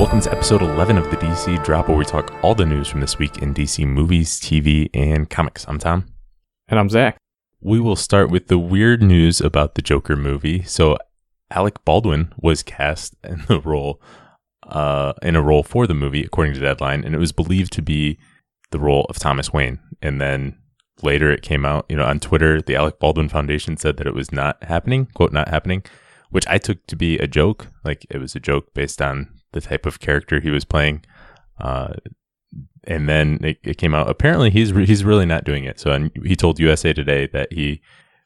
Welcome to episode 11 of the DC Drop, where we talk all the news from this week in DC movies, TV, and comics. I'm Tom. And I'm Zach. We will start with the weird news about the Joker movie. So, Alec Baldwin was cast in the role, uh, in a role for the movie, according to Deadline, and it was believed to be the role of Thomas Wayne. And then later it came out, you know, on Twitter, the Alec Baldwin Foundation said that it was not happening, quote, not happening, which I took to be a joke. Like it was a joke based on the type of character he was playing. Uh, and then it, it, came out. Apparently, he's re- he's really not doing it. So and he told USA Today that he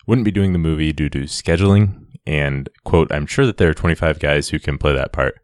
wouldn't be doing the movie due to scheduling. And quote, I'm sure that there are 25 guys who can play that part.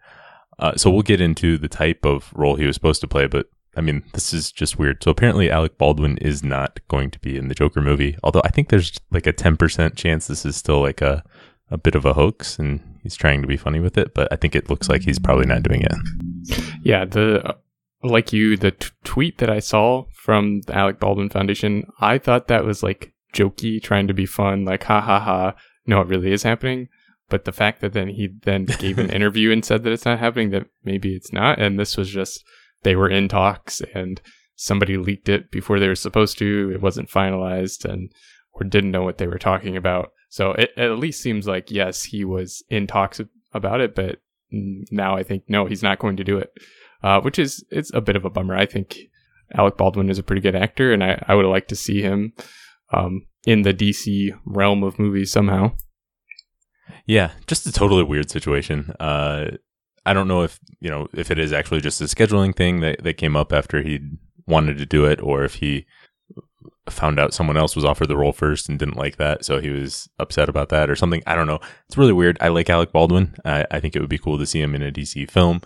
Uh, so we'll get into the type of role he was supposed to play, but I mean, this is just weird. So apparently, Alec Baldwin is not going to be in the Joker movie. Although I think there's like a 10% chance this is still like a a bit of a hoax and he's trying to be funny with it, but I think it looks like he's probably not doing it. Yeah, the like you, the t- tweet that I saw from the Alec Baldwin Foundation, I thought that was like jokey, trying to be fun, like ha ha ha. No, it really is happening. But the fact that then he then gave an interview and said that it's not happening, that maybe it's not, and this was just they were in talks and somebody leaked it before they were supposed to. It wasn't finalized and or didn't know what they were talking about. So it, it at least seems like yes, he was in talks about it, but now I think no, he's not going to do it, uh, which is it's a bit of a bummer. I think Alec Baldwin is a pretty good actor, and I, I would like to see him um, in the DC realm of movies somehow. Yeah, just a totally weird situation. Uh, I don't know if you know if it is actually just a scheduling thing that, that came up after he wanted to do it, or if he found out someone else was offered the role first and didn't like that, so he was upset about that or something. I don't know. It's really weird. I like Alec Baldwin. I, I think it would be cool to see him in a DC film,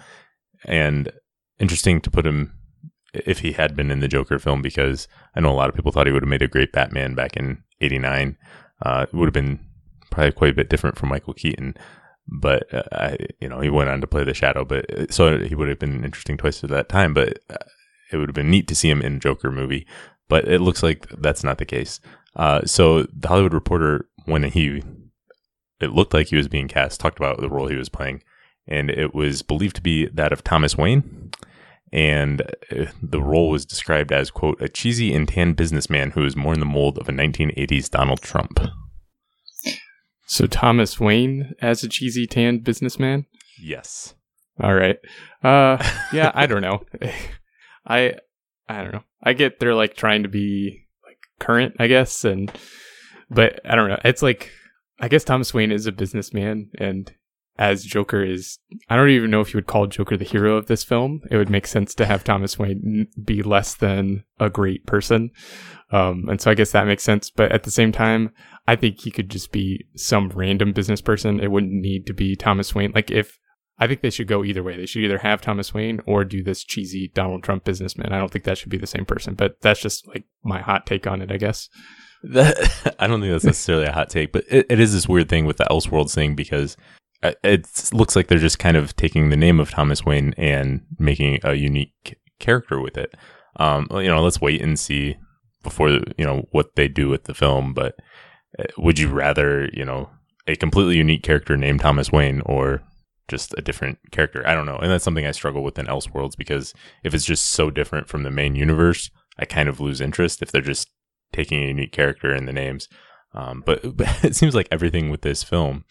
and interesting to put him if he had been in the Joker film because I know a lot of people thought he would have made a great Batman back in '89. Uh, it would have been probably quite a bit different from Michael Keaton, but uh, I, you know he went on to play the Shadow, but uh, so he would have been an interesting choice at that time. But uh, it would have been neat to see him in Joker movie but it looks like that's not the case. Uh, so the Hollywood Reporter, when he, it looked like he was being cast, talked about the role he was playing, and it was believed to be that of Thomas Wayne. And uh, the role was described as, quote, a cheesy and tan businessman who is more in the mold of a 1980s Donald Trump. So Thomas Wayne as a cheesy tan businessman? Yes. All right. Uh, yeah, I don't know. I I don't know. I get they're like trying to be like current, I guess, and but I don't know. It's like I guess Thomas Wayne is a businessman, and as Joker is, I don't even know if you would call Joker the hero of this film. It would make sense to have Thomas Wayne be less than a great person, um, and so I guess that makes sense. But at the same time, I think he could just be some random business person. It wouldn't need to be Thomas Wayne. Like if I think they should go either way. They should either have Thomas Wayne or do this cheesy Donald Trump businessman. I don't think that should be the same person, but that's just like my hot take on it, I guess. That, I don't think that's necessarily a hot take, but it, it is this weird thing with the Elseworlds thing because uh, it looks like they're just kind of taking the name of Thomas Wayne and making a unique character with it. Um, you know, let's wait and see before you know what they do with the film. But uh, would you rather you know a completely unique character named Thomas Wayne or just a different character. I don't know. And that's something I struggle with in Elseworlds because if it's just so different from the main universe, I kind of lose interest if they're just taking a unique character in the names. Um, but, but it seems like everything with this film,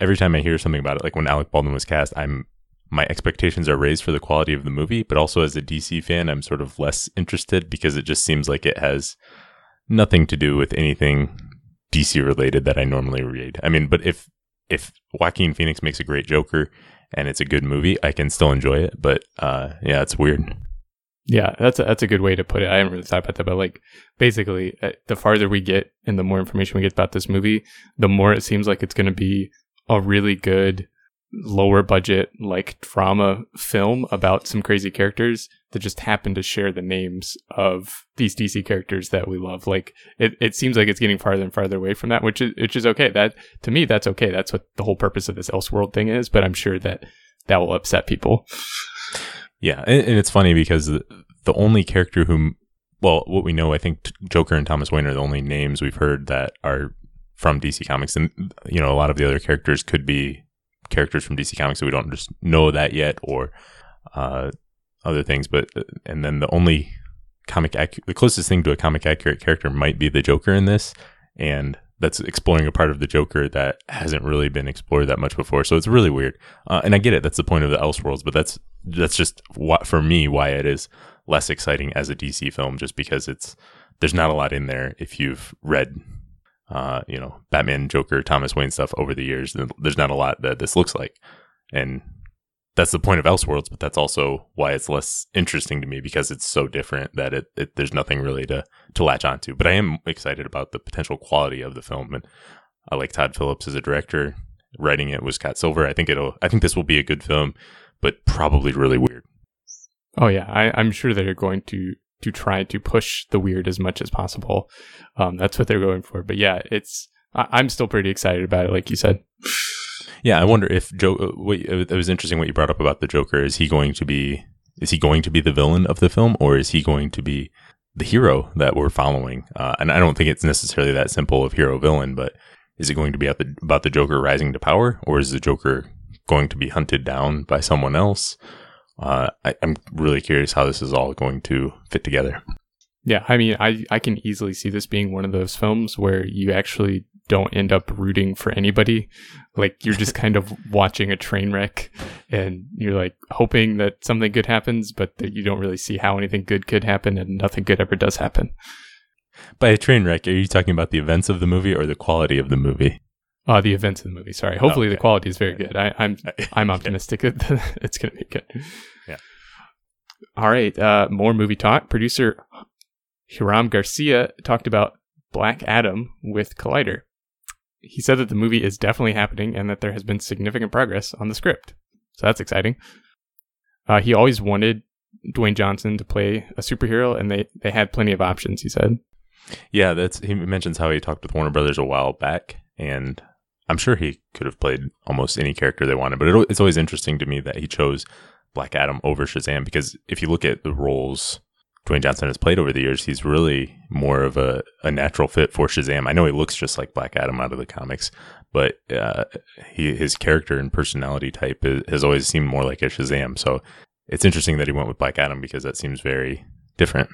every time I hear something about it, like when Alec Baldwin was cast, I'm my expectations are raised for the quality of the movie, but also as a DC fan, I'm sort of less interested because it just seems like it has nothing to do with anything DC related that I normally read. I mean, but if if Joaquin Phoenix makes a great Joker and it's a good movie, I can still enjoy it. But uh, yeah, it's weird. Yeah, that's a, that's a good way to put it. I haven't really thought about that, but like basically, uh, the farther we get and the more information we get about this movie, the more it seems like it's going to be a really good lower budget like drama film about some crazy characters that just happen to share the names of these DC characters that we love. Like it, it seems like it's getting farther and farther away from that, which is which is okay. That to me, that's okay. That's what the whole purpose of this Elseworld thing is. But I'm sure that that will upset people. Yeah, and, and it's funny because the, the only character whom, well, what we know, I think Joker and Thomas Wayne are the only names we've heard that are from DC Comics, and you know, a lot of the other characters could be characters from DC Comics, so we don't just know that yet, or uh, other things. But and then the only comic the closest thing to a comic accurate character might be the Joker in this, and that's exploring a part of the Joker that hasn't really been explored that much before. So it's really weird. Uh, and I get it. That's the point of the Elseworlds, but that's that's just what for me why it is less exciting as a DC film, just because it's there's not a lot in there. If you've read, uh, you know, Batman, Joker, Thomas Wayne stuff over the years, there's not a lot that this looks like, and that's the point of Elseworlds, but that's also why it's less interesting to me because it's so different that it, it, there's nothing really to to latch onto. But I am excited about the potential quality of the film, and I like Todd Phillips as a director. Writing it was Scott Silver. I think it'll. I think this will be a good film, but probably really weird. Oh yeah, I, I'm sure they're going to to try to push the weird as much as possible. Um, that's what they're going for. But yeah, it's. I, I'm still pretty excited about it, like you said. Yeah, I wonder if Joe. Uh, it was interesting what you brought up about the Joker. Is he going to be? Is he going to be the villain of the film, or is he going to be the hero that we're following? Uh, and I don't think it's necessarily that simple of hero villain, but is it going to be the, about the Joker rising to power, or is the Joker going to be hunted down by someone else? Uh, I, I'm really curious how this is all going to fit together. Yeah, I mean, I I can easily see this being one of those films where you actually don't end up rooting for anybody. Like you're just kind of watching a train wreck and you're like hoping that something good happens, but that you don't really see how anything good could happen and nothing good ever does happen. By a train wreck, are you talking about the events of the movie or the quality of the movie? Uh, the events of the movie. Sorry. Hopefully, oh, okay. the quality is very good. I, am I'm, I'm optimistic that it's going to be good. Yeah. All right. Uh, more movie talk. Producer Hiram Garcia talked about Black Adam with Collider he said that the movie is definitely happening and that there has been significant progress on the script. So that's exciting. Uh, he always wanted Dwayne Johnson to play a superhero, and they, they had plenty of options. He said. Yeah, that's he mentions how he talked with Warner Brothers a while back, and I'm sure he could have played almost any character they wanted. But it, it's always interesting to me that he chose Black Adam over Shazam because if you look at the roles Dwayne Johnson has played over the years, he's really more of a, a natural fit for Shazam. I know he looks just like Black Adam out of the comics, but uh, he, his character and personality type is, has always seemed more like a Shazam. So it's interesting that he went with Black Adam because that seems very different.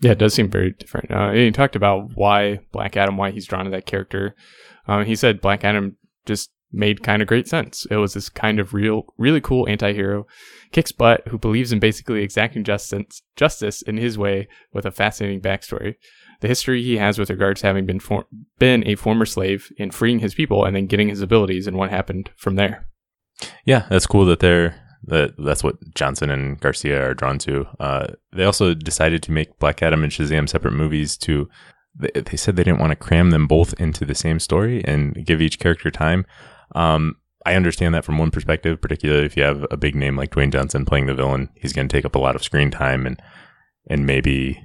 Yeah, it does seem very different. Uh, he talked about why Black Adam, why he's drawn to that character. Um, he said Black Adam just made kind of great sense. It was this kind of real, really cool anti-hero, kicks butt, who believes in basically exacting justice, justice in his way with a fascinating backstory. The history he has with regards to having been for- been a former slave and freeing his people and then getting his abilities and what happened from there. Yeah, that's cool that they're that that's what Johnson and Garcia are drawn to. Uh, they also decided to make Black Adam and Shazam separate movies to they said they didn't want to cram them both into the same story and give each character time. Um, I understand that from one perspective, particularly if you have a big name like Dwayne Johnson playing the villain, he's going to take up a lot of screen time and and maybe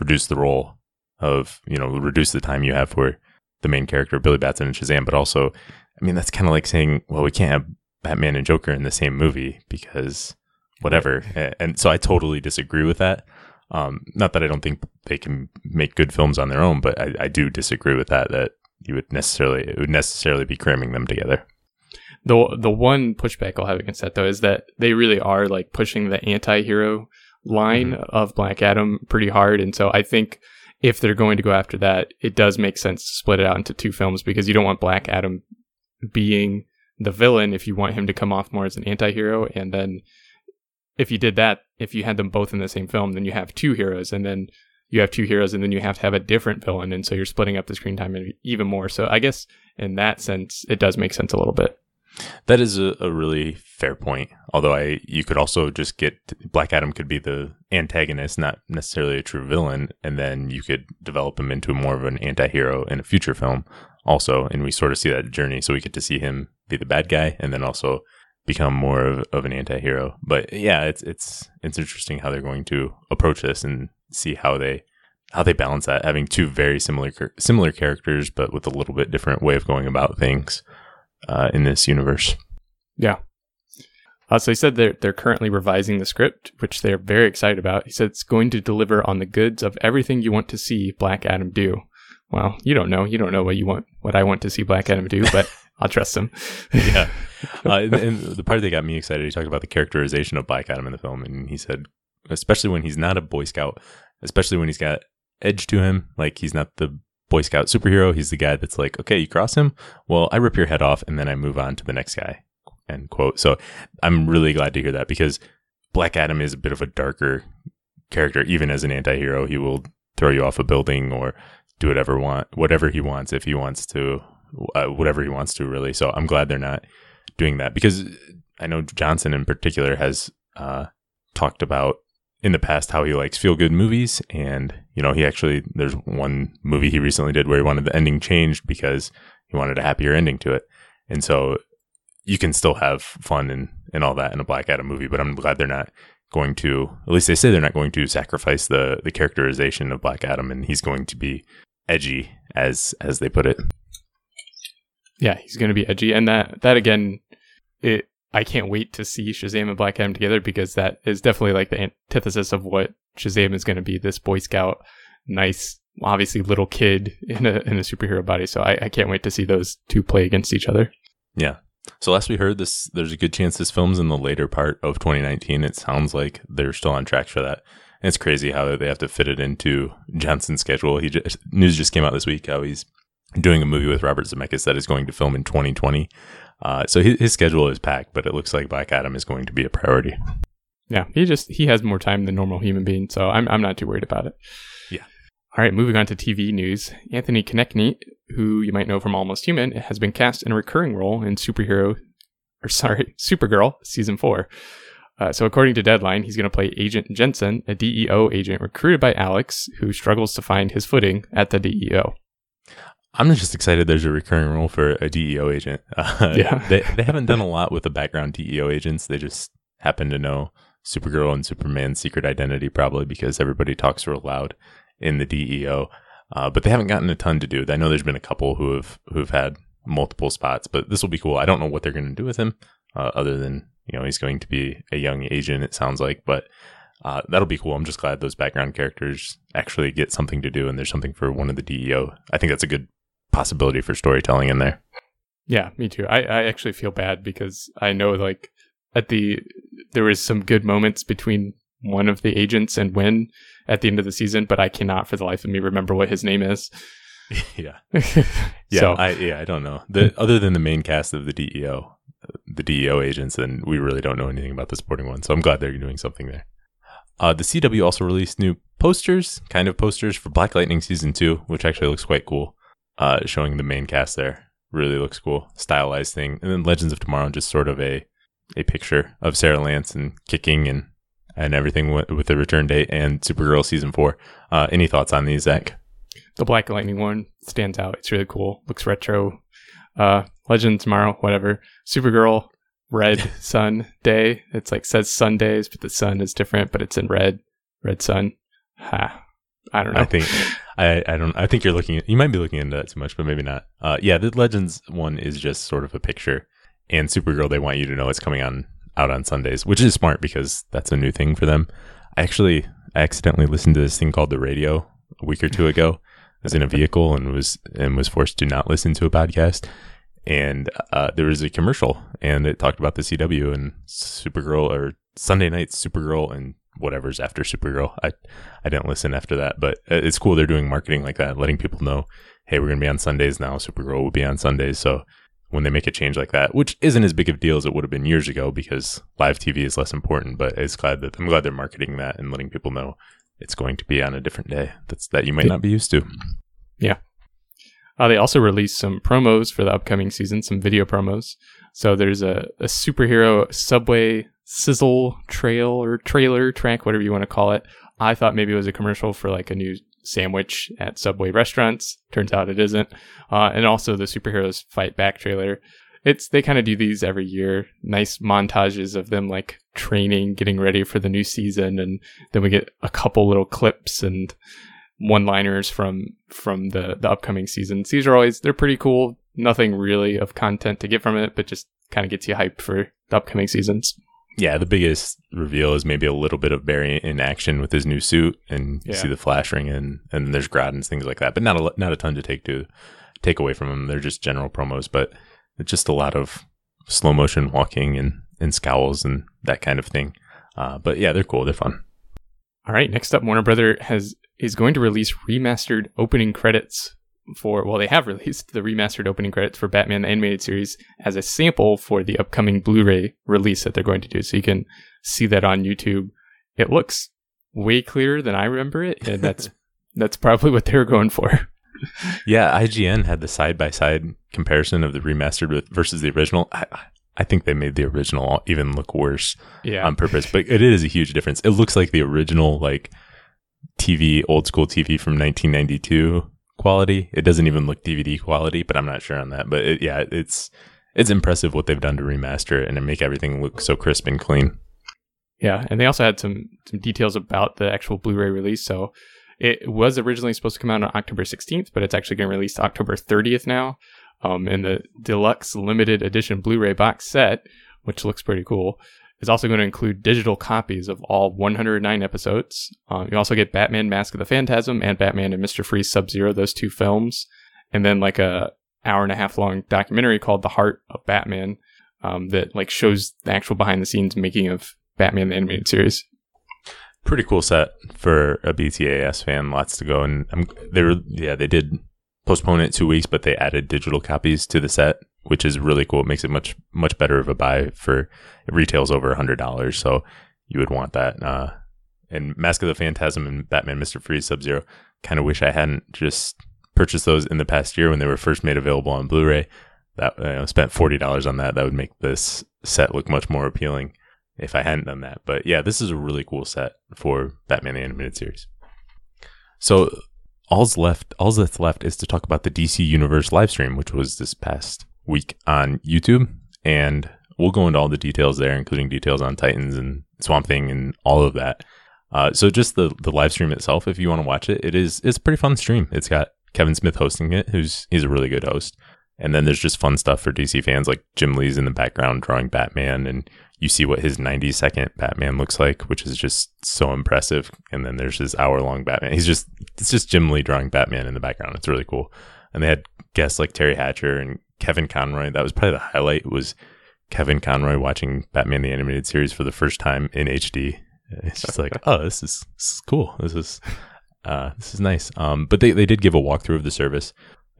reduce the role of you know reduce the time you have for the main character Billy Batson and Shazam. But also, I mean that's kind of like saying, well, we can't have Batman and Joker in the same movie because whatever. And so I totally disagree with that. Um, not that I don't think they can make good films on their own, but I, I do disagree with that. That you would necessarily it would necessarily be cramming them together. The the one pushback I'll have against that though is that they really are like pushing the anti-hero line mm-hmm. of Black Adam pretty hard and so I think if they're going to go after that it does make sense to split it out into two films because you don't want Black Adam being the villain if you want him to come off more as an anti-hero and then if you did that if you had them both in the same film then you have two heroes and then you have two heroes and then you have to have a different villain and so you're splitting up the screen time even more. So i guess in that sense it does make sense a little bit. That is a, a really fair point although i you could also just get black adam could be the antagonist not necessarily a true villain and then you could develop him into more of an anti-hero in a future film also and we sort of see that journey. So we get to see him be the bad guy and then also become more of, of an anti-hero but yeah it's it's it's interesting how they're going to approach this and see how they how they balance that having two very similar similar characters but with a little bit different way of going about things uh, in this universe. Yeah. Uh, so he said they're they're currently revising the script, which they're very excited about. He said it's going to deliver on the goods of everything you want to see Black Adam do. Well, you don't know. You don't know what you want, what I want to see Black Adam do, but I'll trust him. yeah. Uh, and, and the part that got me excited, he talked about the characterization of Black Adam in the film, and he said, especially when he's not a Boy Scout, especially when he's got edge to him, like he's not the Boy Scout superhero. He's the guy that's like, okay, you cross him, well, I rip your head off, and then I move on to the next guy. End quote. So I'm really glad to hear that because Black Adam is a bit of a darker character. Even as an anti-hero, he will throw you off a building or do whatever want whatever he wants if he wants to, uh, whatever he wants to really. So I'm glad they're not doing that because I know Johnson in particular has uh, talked about in the past how he likes feel good movies. And you know he actually there's one movie he recently did where he wanted the ending changed because he wanted a happier ending to it. And so you can still have fun and, and all that in a black adam movie but i'm glad they're not going to at least they say they're not going to sacrifice the the characterization of black adam and he's going to be edgy as as they put it Yeah, he's going to be edgy, and that that again, it. I can't wait to see Shazam and Black Adam together because that is definitely like the antithesis of what Shazam is going to be. This Boy Scout, nice, obviously little kid in a in a superhero body. So I, I can't wait to see those two play against each other. Yeah. So last we heard this, there's a good chance this film's in the later part of 2019. It sounds like they're still on track for that. And it's crazy how they have to fit it into Johnson's schedule. He just, news just came out this week how he's doing a movie with Robert Zemeckis that is going to film in 2020. Uh, so his, his schedule is packed, but it looks like Black Adam is going to be a priority. Yeah, he just he has more time than normal human being, so I'm I'm not too worried about it. Yeah. All right, moving on to TV news. Anthony Konechny, who you might know from Almost Human, has been cast in a recurring role in superhero, or sorry, Supergirl season four. Uh, so according to Deadline, he's going to play Agent Jensen, a DEO agent recruited by Alex, who struggles to find his footing at the DEO. I'm just excited there's a recurring role for a DEO agent. Uh, Yeah. they, they haven't done a lot with the background DEO agents. They just happen to know Supergirl and Superman's secret identity, probably because everybody talks real loud in the DEO. Uh, but they haven't gotten a ton to do. I know there's been a couple who have who've had multiple spots, but this will be cool. I don't know what they're going to do with him, uh, other than you know he's going to be a young agent. It sounds like, but uh, that'll be cool. I'm just glad those background characters actually get something to do, and there's something for one of the DEO. I think that's a good possibility for storytelling in there. Yeah, me too. I, I actually feel bad because I know like at the there was some good moments between one of the agents and when at the end of the season, but I cannot for the life of me remember what his name is. yeah, yeah, so I yeah, I don't know. The other than the main cast of the DEO, uh, the DEO agents, then we really don't know anything about the sporting one. So I'm glad they're doing something there. Uh, the CW also released new posters, kind of posters for Black Lightning season two, which actually looks quite cool. Uh, showing the main cast there, really looks cool, stylized thing. And then Legends of Tomorrow, just sort of a a picture of Sarah Lance and kicking and and everything with, with the return date and Supergirl season four. Uh, any thoughts on these, Zach? the Black Lightning one stands out. It's really cool. Looks retro. Uh, Legend tomorrow, whatever. Supergirl, Red Sun Day. It's like says Sundays, but the sun is different, but it's in red. Red Sun. Ha. I don't know. I think I, I don't I think you're looking you might be looking into that too much, but maybe not. Uh yeah, the Legends one is just sort of a picture. And Supergirl they want you to know it's coming on out on Sundays, which is smart because that's a new thing for them. I actually accidentally listened to this thing called the radio a week or two ago. I was in a vehicle and was and was forced to not listen to a podcast. And uh, there was a commercial and it talked about the CW and Supergirl or Sunday night Supergirl and whatever's after Supergirl. I I didn't listen after that, but it's cool they're doing marketing like that, letting people know, hey, we're gonna be on Sundays now. Supergirl will be on Sundays. So when they make a change like that, which isn't as big of a deal as it would have been years ago because live TV is less important, but it's glad that I'm glad they're marketing that and letting people know it's going to be on a different day that's that you might not be used to. Uh, they also released some promos for the upcoming season, some video promos. So there's a, a superhero subway sizzle trail or trailer track, whatever you want to call it. I thought maybe it was a commercial for like a new sandwich at Subway restaurants. Turns out it isn't. Uh, and also the superheroes fight back trailer. It's they kind of do these every year. Nice montages of them like training, getting ready for the new season, and then we get a couple little clips and one-liners from from the the upcoming seasons. These are always they're pretty cool. Nothing really of content to get from it, but just kind of gets you hyped for the upcoming seasons. Yeah, the biggest reveal is maybe a little bit of Barry in action with his new suit, and you Yeah. see the flash ring, and and there's Grodd things like that, but not a not a ton to take to take away from them. They're just general promos, but It's just a lot of slow motion walking and, and scowls and that kind of thing. Uh, but yeah, they're cool. They're fun. All right, next up, Warner Brother has is going to release remastered opening credits for well, they have released the remastered opening credits for Batman the Animated Series as a sample for the upcoming Blu-ray release that they're going to do. So you can see that on YouTube. It looks way clearer than I remember it, and that's that's probably what they were going for. yeah, IGN had the side by side comparison of the remastered with, versus the original. I, I think they made the original even look worse Yeah, on purpose, but it is a huge difference. It looks like the original like TV, old school TV from 1992 quality. It doesn't even look DVD quality, but I'm not sure on that. But it, yeah, it's it's impressive what they've done to remaster it and to make everything look so crisp and clean. Yeah, and they also had some some details about the actual Blu-ray release. So it was originally supposed to come out on October 16th, but it's actually going to release October 30th now. Um, and the deluxe limited edition Blu-ray box set, which looks pretty cool, is also going to include digital copies of all 109 episodes. Um, you also get Batman: Mask of the Phantasm and Batman and Mister Freeze Sub Zero, those two films, and then like a hour and a half long documentary called The Heart of Batman um, that like shows the actual behind the scenes making of Batman the animated series. Pretty cool set for a BTAS fan. Lots to go, and they were yeah they did postpone it two weeks, but they added digital copies to the set, which is really cool. It makes it much much better of a buy for it retails over a hundred dollars, so you would want that. Uh, and Mask of the Phantasm and Batman Mister Freeze Sub Zero. Kind of wish I hadn't just purchased those in the past year when they were first made available on Blu-ray. That you know, spent forty dollars on that. That would make this set look much more appealing if I hadn't done that. But yeah, this is a really cool set for Batman the Animated Series. So all's left, all that's left is to talk about the DC Universe live stream, which was this past week on YouTube, and we'll go into all the details there, including details on Titans and Swamp Thing and all of that. Uh, so just the the live stream itself, if you want to watch it, it is it's a pretty fun stream. It's got Kevin Smith hosting it, who's he's a really good host. And then there's just fun stuff for DC fans, like Jim Lee's in the background drawing Batman, and you see what his 90 second Batman looks like, which is just so impressive. And then there's his hour long Batman. He's just, it's just Jim Lee drawing Batman in the background. It's really cool. And they had guests like Teri Hatcher and Kevin Conroy. That was probably the highlight was Kevin Conroy watching Batman the Animated Series for the first time in HD. It's just like, oh, this is, this is cool. This is, uh, this is nice. Um, but they, they did give a walkthrough of the service.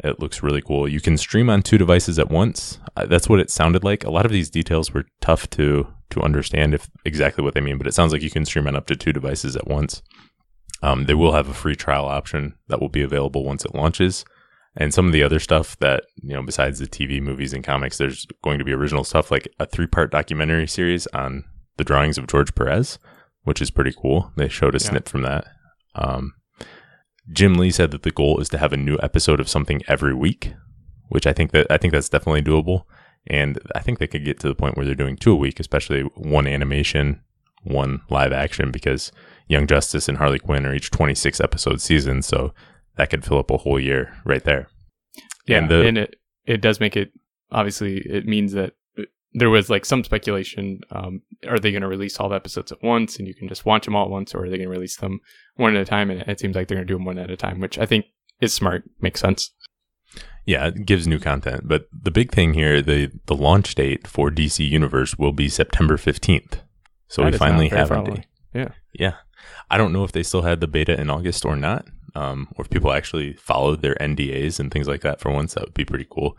It looks really cool. You can stream on two devices at once. Uh, that's what it sounded like. A lot of these details were tough to to understand if exactly what they mean, but it sounds like you can stream on up to two devices at once. Um, they will have a free trial option that will be available once it launches. And some of the other stuff that, you know, besides the TV, movies, and comics, there's going to be original stuff like a three part documentary series on the drawings of George Perez, which is pretty cool. They showed a Yeah. snip from that. Um, Jim Lee said that the goal is to have a new episode of something every week, which I think that I think that's definitely doable. And I think they could get to the point where they're doing two a week, especially one animation, one live action, because Young Justice and Harley Quinn are each 26 episode seasons. So that could fill up a whole year right there. Yeah, And and, it it does make it obviously it means that there was like some speculation. Um, are they going to release all the episodes at once and you can just watch them all at once, or are they going to release them one at a time? And it seems like they're going to do them one at a time, which I think is smart, makes sense. Yeah, it gives new content. But the big thing here, the the launch date for DC Universe will be September 15th. So That we finally have Yeah. Yeah. I don't know if they still had the beta in August or not, um, or if people actually followed their NDAs and things like that for once. That would be pretty cool.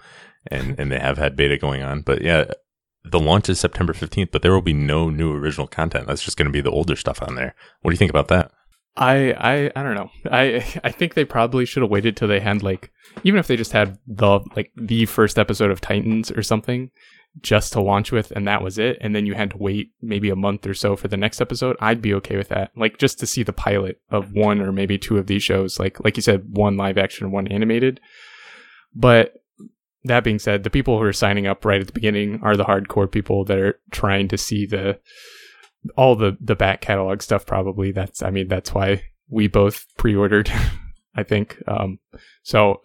And and they have had beta going on. But yeah, the launch is September 15th, but there will be no new original content. That's just going to be the older stuff on there. What do you think about that? I I I don't know. I I think they probably should have waited till they had like even if they just had the like the first episode of Titans or something just to launch with and that was it and then you had to wait maybe a month or so for the next episode. I'd be okay with that. Like just to see the pilot of one or maybe two of these shows like like you said one live action one animated. But that being said, the people who are signing up right at the beginning are the hardcore people that are trying to see the all the the back catalog stuff probably that's i mean that's why we both pre-ordered i think um so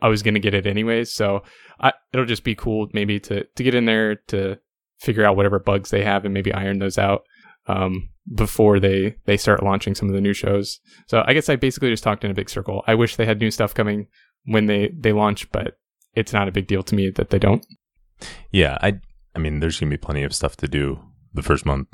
i was gonna get it anyways so I, it'll just be cool maybe to to get in there to figure out whatever bugs they have and maybe iron those out um before they they start launching some of the new shows so i guess i basically just talked in a big circle i wish they had new stuff coming when they they launch but it's not a big deal to me that they don't Yeah, I I mean, there's gonna be plenty of stuff to do the first month,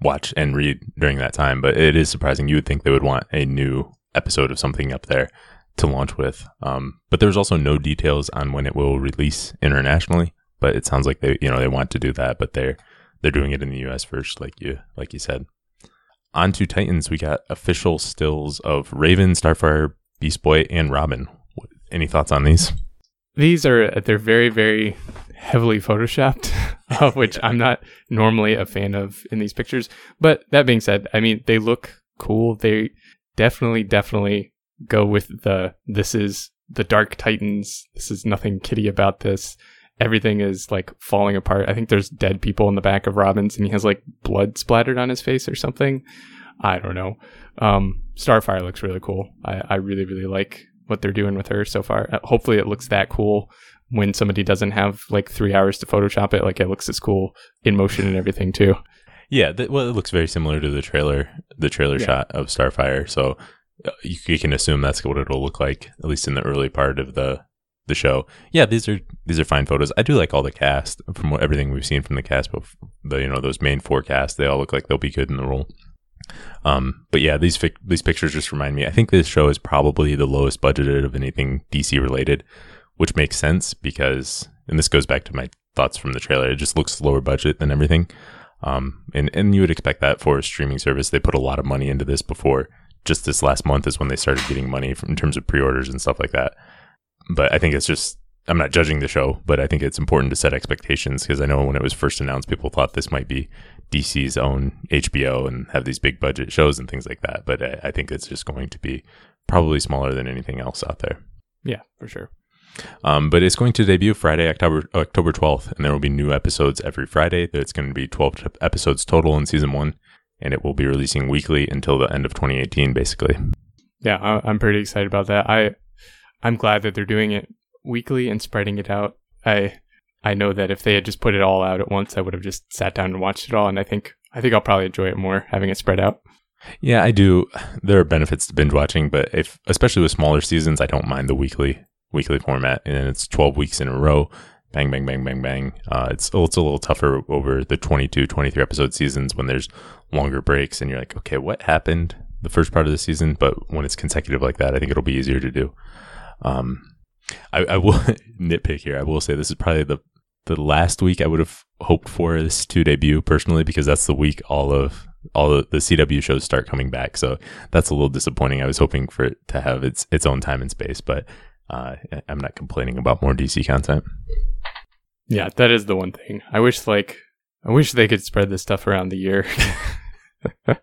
watch and read during that time. But it is surprising. You would think they would want a new episode of something up there to launch with. Um, but there's also no details on when it will release internationally. But it sounds like they, you know, they want to do that, but they're they're doing it in the U.S. first, like you like you said. On to Titans, we got official stills of Raven, Starfire, Beast Boy, and Robin. Any thoughts on these? These are they're very very heavily photoshopped, of which I'm not normally a fan of in these pictures. But that being said, I mean they look cool. They definitely definitely go with the this is the Dark Titans. This is nothing kitty about this. Everything is like falling apart. I think there's dead people in the back of Robin's and he has like blood splattered on his face or something. I don't know. Um, Starfire looks really cool. I, I really, really like what they're doing with her so far. Uh, hopefully it looks that cool when somebody doesn't have like three hours to Photoshop it. Like it looks as cool in motion and everything too. Yeah, th- well, it looks very similar to the trailer, the trailer Yeah. shot of Starfire. So you, can assume that's what it'll look like, at least in the early part of the the show. Yeah, these are these are fine photos. I do like all the cast from what, everything we've seen from the cast. But the you know those main four casts, they all look like they'll be good in the role. Um, but yeah, these these pictures just remind me. I think this show is probably the lowest budgeted of anything DC related, which makes sense because, and this goes back to my thoughts from the trailer. It just looks lower budget than everything. Um, and and you would expect that for a streaming service. They put a lot of money into this before. Just this last month is when they started getting money from, in terms of pre-orders and stuff like that. But I think it's just I'm not judging the show, but I think it's important to set expectations because I know when it was first announced, people thought this might be DC's own HBO and have these big budget shows and things like that. But I, I think it's just going to be probably smaller than anything else out there. Yeah, for sure. Um, but it's going to debut Friday, October October twelfth, and there will be new episodes every Friday. It's going to be twelve episodes total in season one, and it will be releasing weekly until the end of 2018, basically. Yeah, I- I'm pretty excited about that. I I'm glad that they're doing it weekly and spreading it out. I I know that if they had just put it all out at once, I would have just sat down and watched it all. And I think I think I'll probably enjoy it more having it spread out. Yeah, I do. There are benefits to binge watching, but if especially with smaller seasons, I don't mind the weekly weekly format, and it's 12 weeks in a row. Bang, bang, bang, bang, bang. Uh, it's it's a little tougher over the 22, 23 episode seasons when there's longer breaks, and you're like, okay, what happened the first part of the season? But when it's consecutive like that, I think it'll be easier to do. Um, I, I will nitpick here. I will say this is probably the the last week I would have hoped for this to debut personally because that's the week all of all the, the CW shows start coming back. So that's a little disappointing. I was hoping for it to have its its own time and space, but uh, I'm not complaining about more DC content. Yeah, that is the one thing. I wish like I wish they could spread this stuff around the year.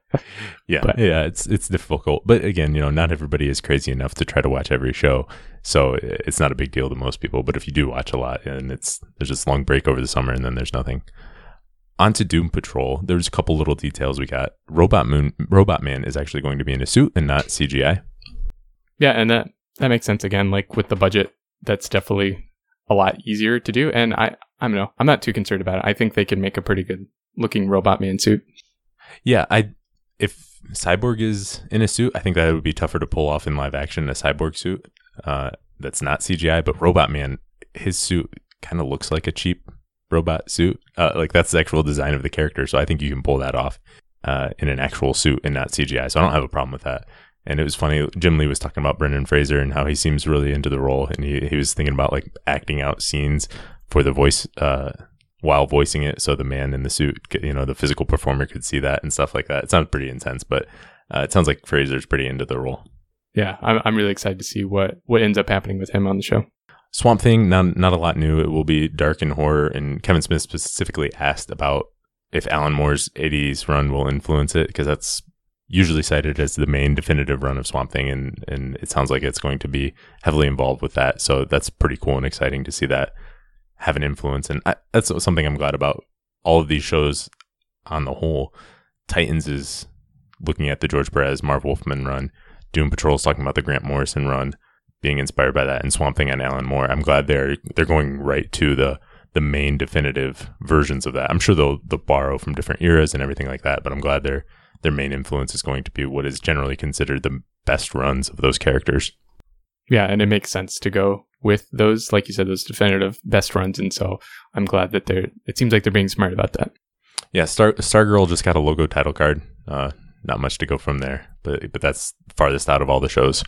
Yeah, But- yeah, it's it's difficult, but again, you know, not everybody is crazy enough to try to watch every show, so it's not a big deal to most people. But if you do watch a lot, and it's there's this long break over the summer, and then there's nothing. On to Doom Patrol. There's a couple little details we got. Robot Moon, Robot Man is actually going to be in a suit and not CGI. yeah, and that that makes sense again. Like with the budget, that's definitely a lot easier to do. And I I don't know. I'm not too concerned about it. I think they can make a pretty good looking robot man suit. Yeah, I if Cyborg is in a suit, I think that would be tougher to pull off in live action. A Cyborg suit uh, that's not CGI, but Robot Man, his suit kind of looks like a cheap robot suit. Uh, like that's the actual design of the character, so I think you can pull that off uh, in an actual suit and not CGI. So I don't have a problem with that. And it was funny. Jim Lee was talking about Brendan Fraser and how he seems really into the role, and he he was thinking about like acting out scenes for the voice uh, while voicing it, so the man in the suit, you know, the physical performer could see that and stuff like that. It sounds pretty intense, but uh, it sounds like Fraser's pretty into the role. Yeah, I'm I'm really excited to see what what ends up happening with him on the show. Swamp Thing, not not a lot new. It will be dark and horror. And Kevin Smith specifically asked about if Alan Moore's '80s run will influence it because that's usually cited as the main definitive run of Swamp Thing, and and it sounds like it's going to be heavily involved with that. So that's pretty cool and exciting to see that have an influence. And I, that's something I'm glad about. All of these shows, on the whole, Titans is looking at the George Perez, Marv Wolfman run. Doom Patrol is talking about the Grant Morrison run being inspired by that and Swamp Thing and Alan Moore. I'm glad they're they're going right to the the main definitive versions of that. I'm sure they'll they'll borrow from different eras and everything like that, but I'm glad their their main influence is going to be what is generally considered the best runs of those characters. Yeah, and it makes sense to go with those, like you said, those definitive best runs. And so I'm glad that they're. It seems like they're being smart about that. Yeah, Star Stargirl just got a logo title card. Uh, not much to go from there, but but that's farthest out of all the shows.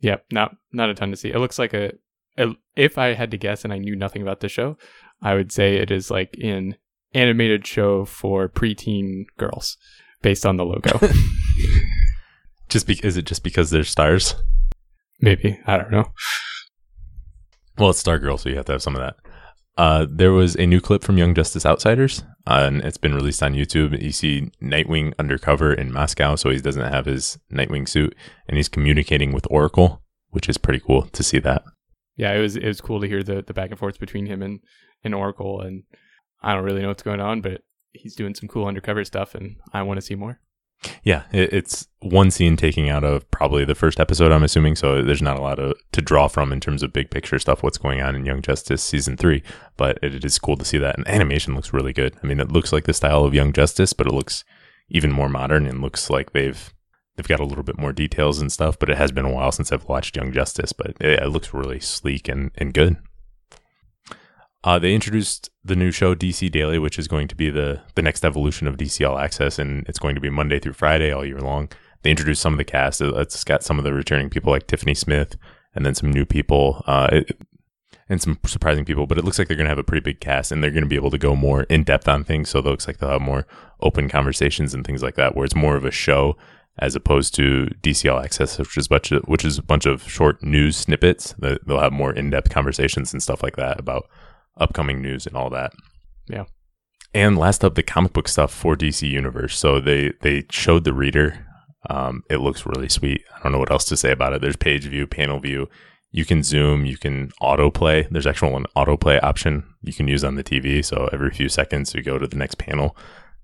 Yep, not not a ton to see. It looks like a, a if I had to guess and I knew nothing about the show, I would say it is like an animated show for preteen girls based on the logo. just be- is it just because they're stars? Maybe I don't know. Well, it's Stargirl, so you have to have some of that. Uh, there was a new clip from Young Justice Outsiders, uh, and it's been released on YouTube. You see Nightwing undercover in Moscow, so he doesn't have his Nightwing suit, and he's communicating with Oracle, which is pretty cool to see that. Yeah, it was it was cool to hear the the back and forth between him and and Oracle, and I don't really know what's going on, but he's doing some cool undercover stuff, and I want to see more. Yeah, it, it's one scene taking out of probably the first episode, I'm assuming. So there's not a lot of, to draw from in terms of big picture stuff, what's going on in Young Justice season three. But it, it is cool to see that. And animation looks really good. I mean, it looks like the style of Young Justice, but it looks even more modern and looks like they've they've got a little bit more details and stuff. But it has been a while since I've watched Young Justice, but it, it looks really sleek and, and good. Uh, they introduced the new show DC Daily, which is going to be the the next evolution of DC All Access, and it's going to be Monday through Friday all year long. They introduced some of the cast. It's got some of the returning people like Tiffany Smith, and then some new people, uh, it, and some surprising people. But it looks like they're going to have a pretty big cast, and they're going to be able to go more in depth on things. So it looks like they'll have more open conversations and things like that, where it's more of a show as opposed to DC All Access, which is bunch of, which is a bunch of short news snippets. They'll have more in depth conversations and stuff like that about upcoming news and all that. Yeah. And last up, the comic book stuff for DC Universe. So they they showed the reader. Um, it looks really sweet. I don't know what else to say about it. There's page view, panel view. You can zoom. You can autoplay. There's actual an autoplay option you can use on the TV. So every few seconds you go to the next panel.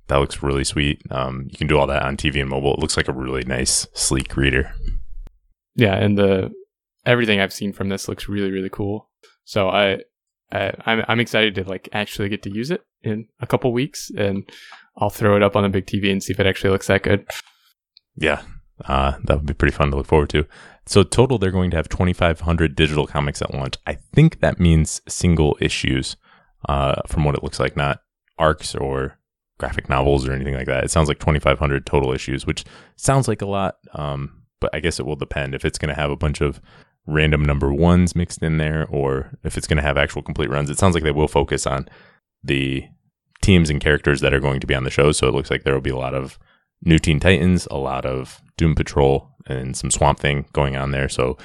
That looks really sweet. Um, you can do all that on TV and mobile. It looks like a really nice, sleek reader. Yeah, and the everything I've seen from this looks really, really cool. So I uh, I'm I'm excited to like actually get to use it in a couple weeks, and I'll throw it up on the big TV and see if it actually looks that good. Yeah, uh, that would be pretty fun to look forward to. So total, they're going to have 2,500 digital comics at launch. I think that means single issues, uh, from what it looks like, not arcs or graphic novels or anything like that. It sounds like 2,500 total issues, which sounds like a lot. Um, but I guess it will depend if it's going to have a bunch of random number ones mixed in there or if it's going to have actual complete runs. It sounds like they will focus on the teams and characters that are going to be on the show. So it looks like there will be a lot of new Teen Titans, a lot of Doom Patrol, and some Swamp Thing going on there. So,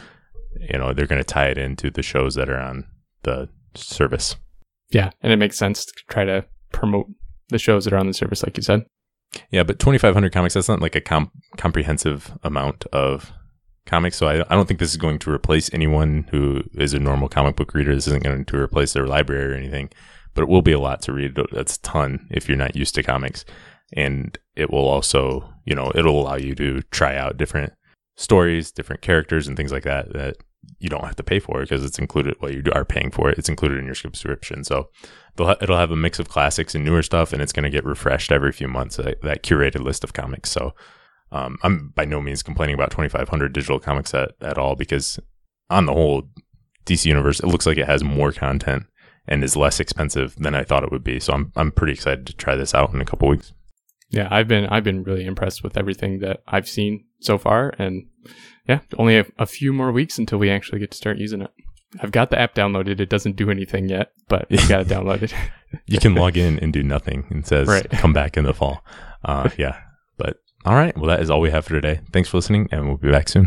you know, they're going to tie it into the shows that are on the service. Yeah. And it makes sense to try to promote the shows that are on the service, like you said. Yeah, but 2,500 comics, that's not like a com- comprehensive amount of comics. So I, I don't think this is going to replace anyone who is a normal comic book reader. This isn't going to replace their library or anything, but it will be a lot to read. That's a ton if you're not used to comics. And it will also, you know, it'll allow you to try out different stories, different characters, and things like that that you don't have to pay for because it's included. Well, you are paying for it. It's included in your subscription. So it'll have a mix of classics and newer stuff, and it's going to get refreshed every few months. That, that curated list of comics. So um, I'm by no means complaining about 2,500 digital comics at, at all because, on the whole, DC Universe it looks like it has more content and is less expensive than I thought it would be. So I'm I'm pretty excited to try this out in a couple weeks. Yeah, I've been I've been really impressed with everything that I've seen so far, and yeah, only a, a few more weeks until we actually get to start using it. I've got the app downloaded. It doesn't do anything yet, but you got it downloaded. you can log in and do nothing. and says right. come back in the fall. Uh, yeah, all right. Well, that is all we have for today. Thanks for listening, and we'll be back soon.